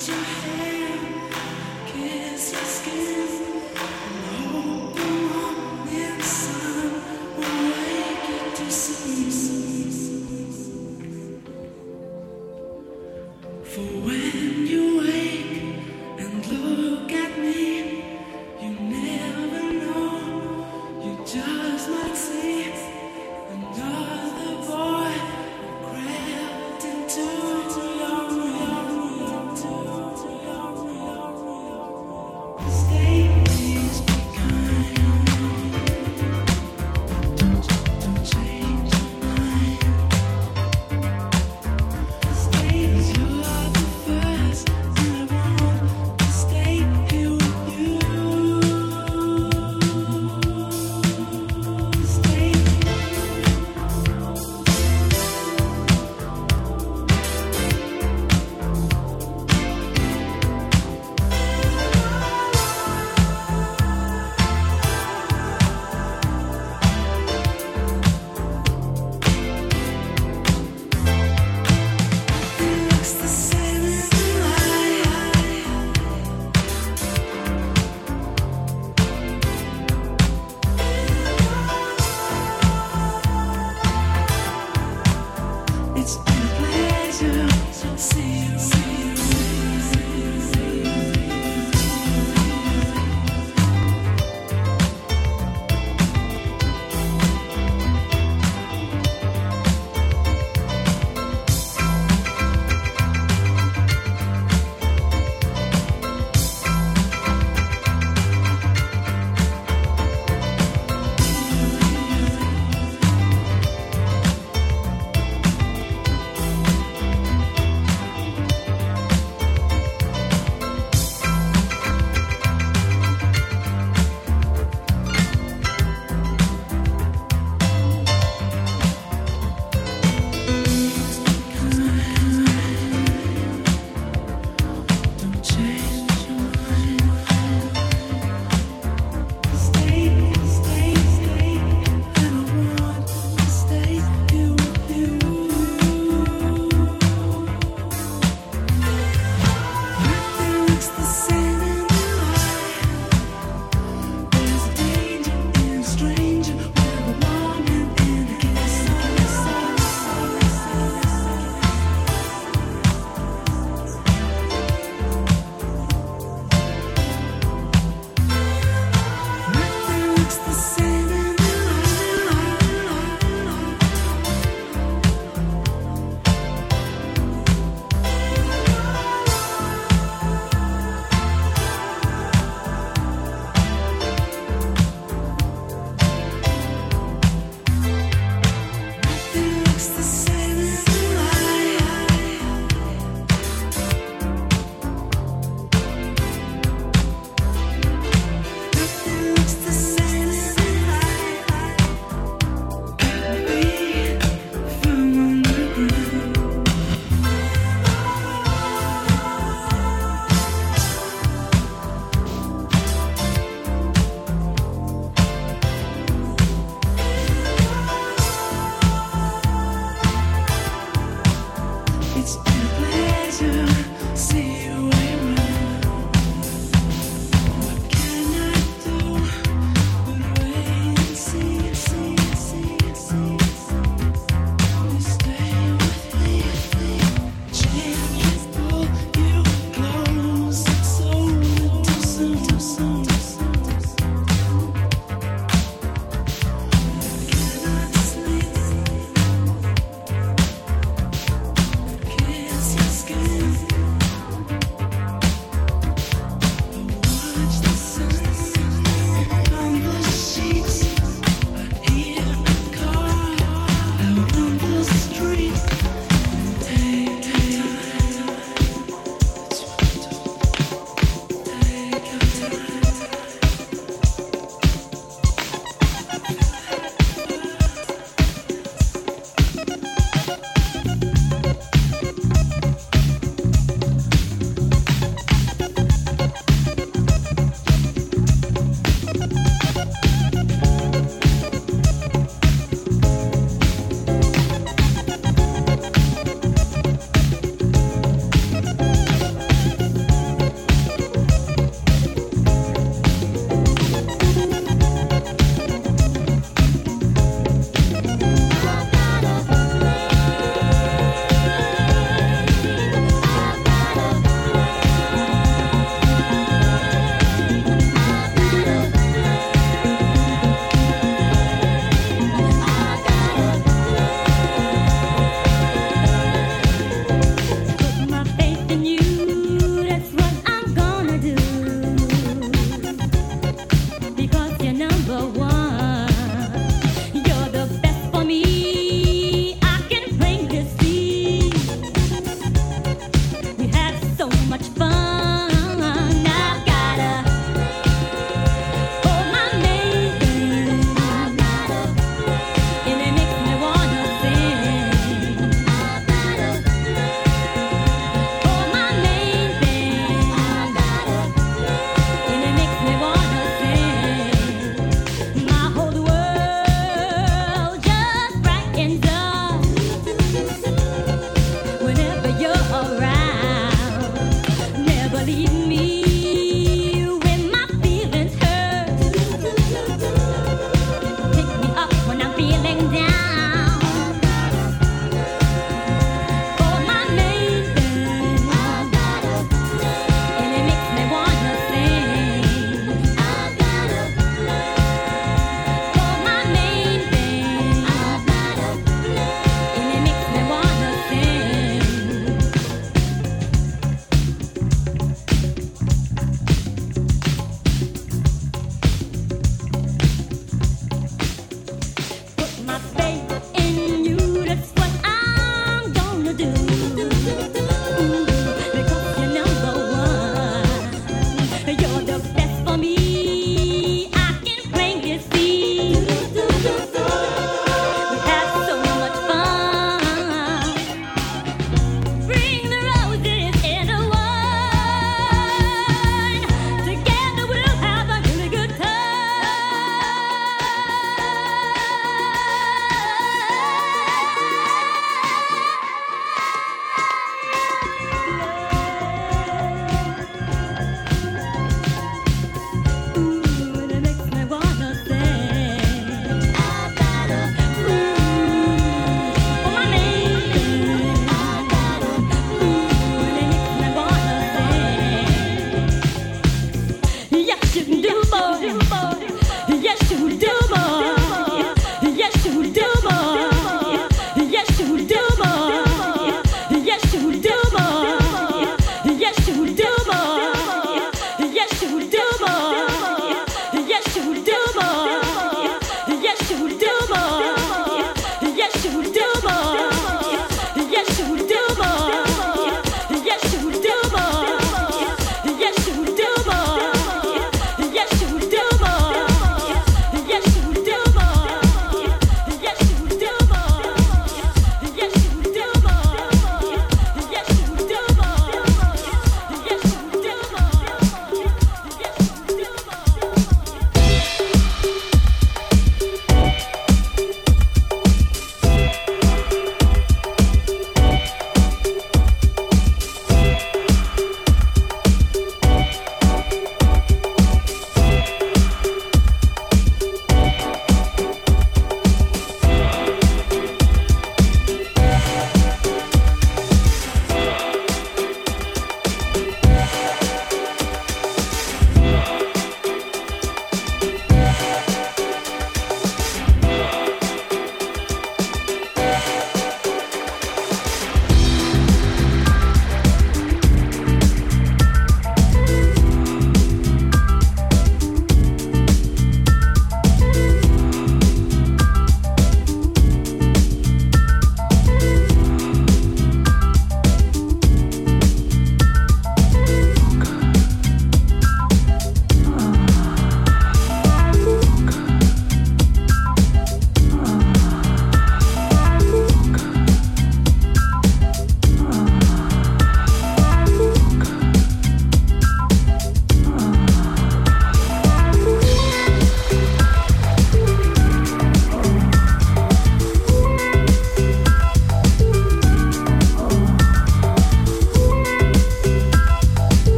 Your skin.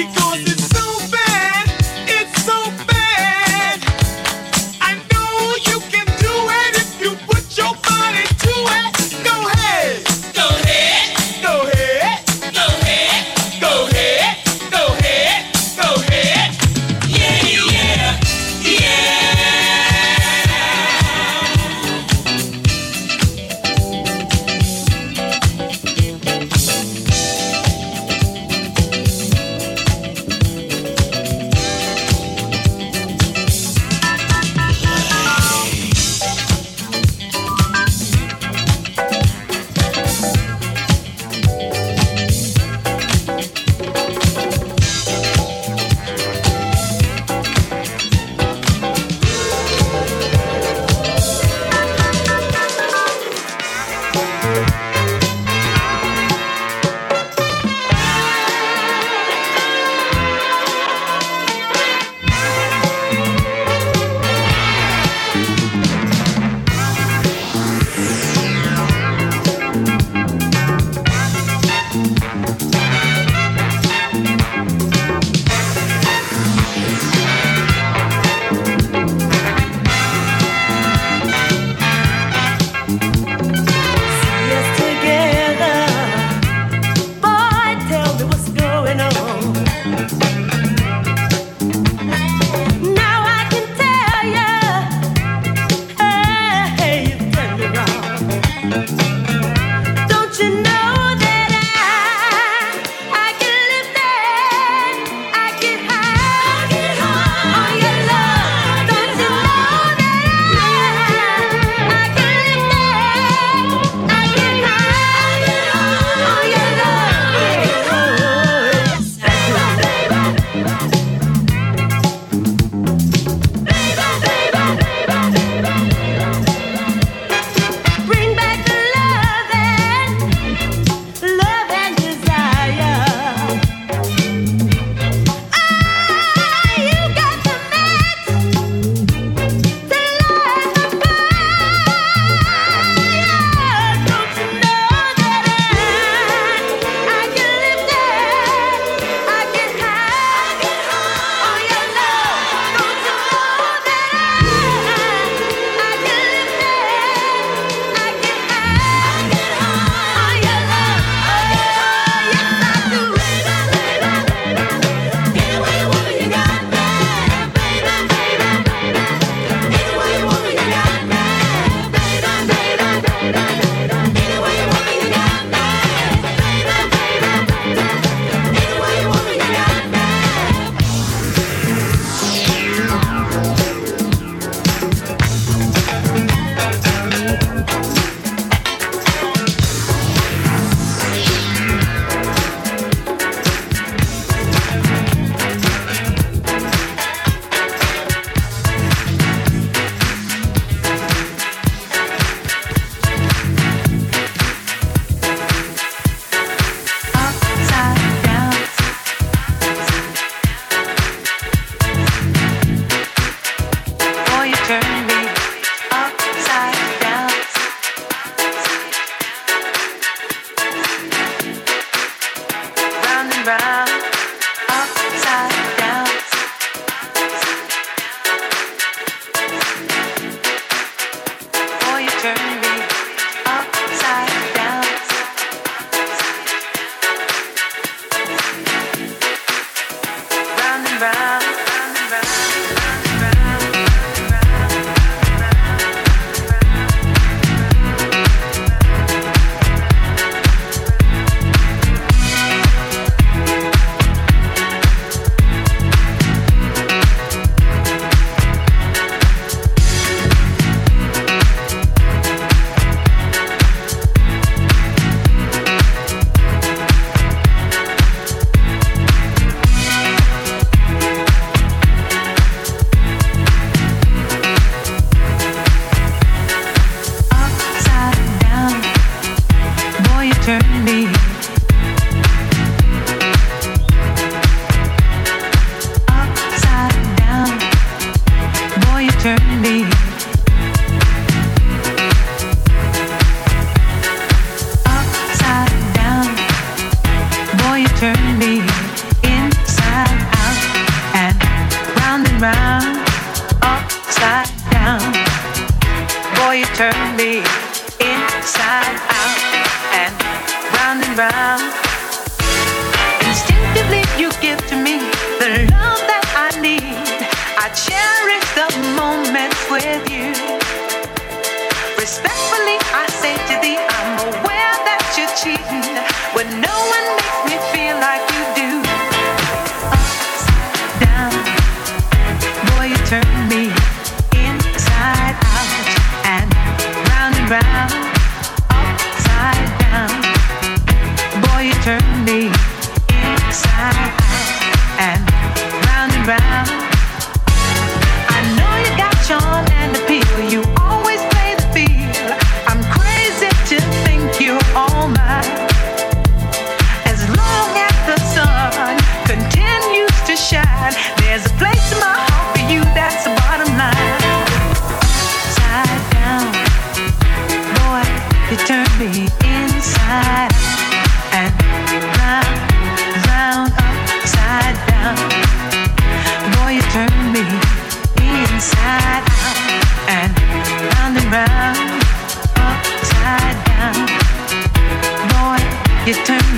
Because. goes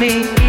me.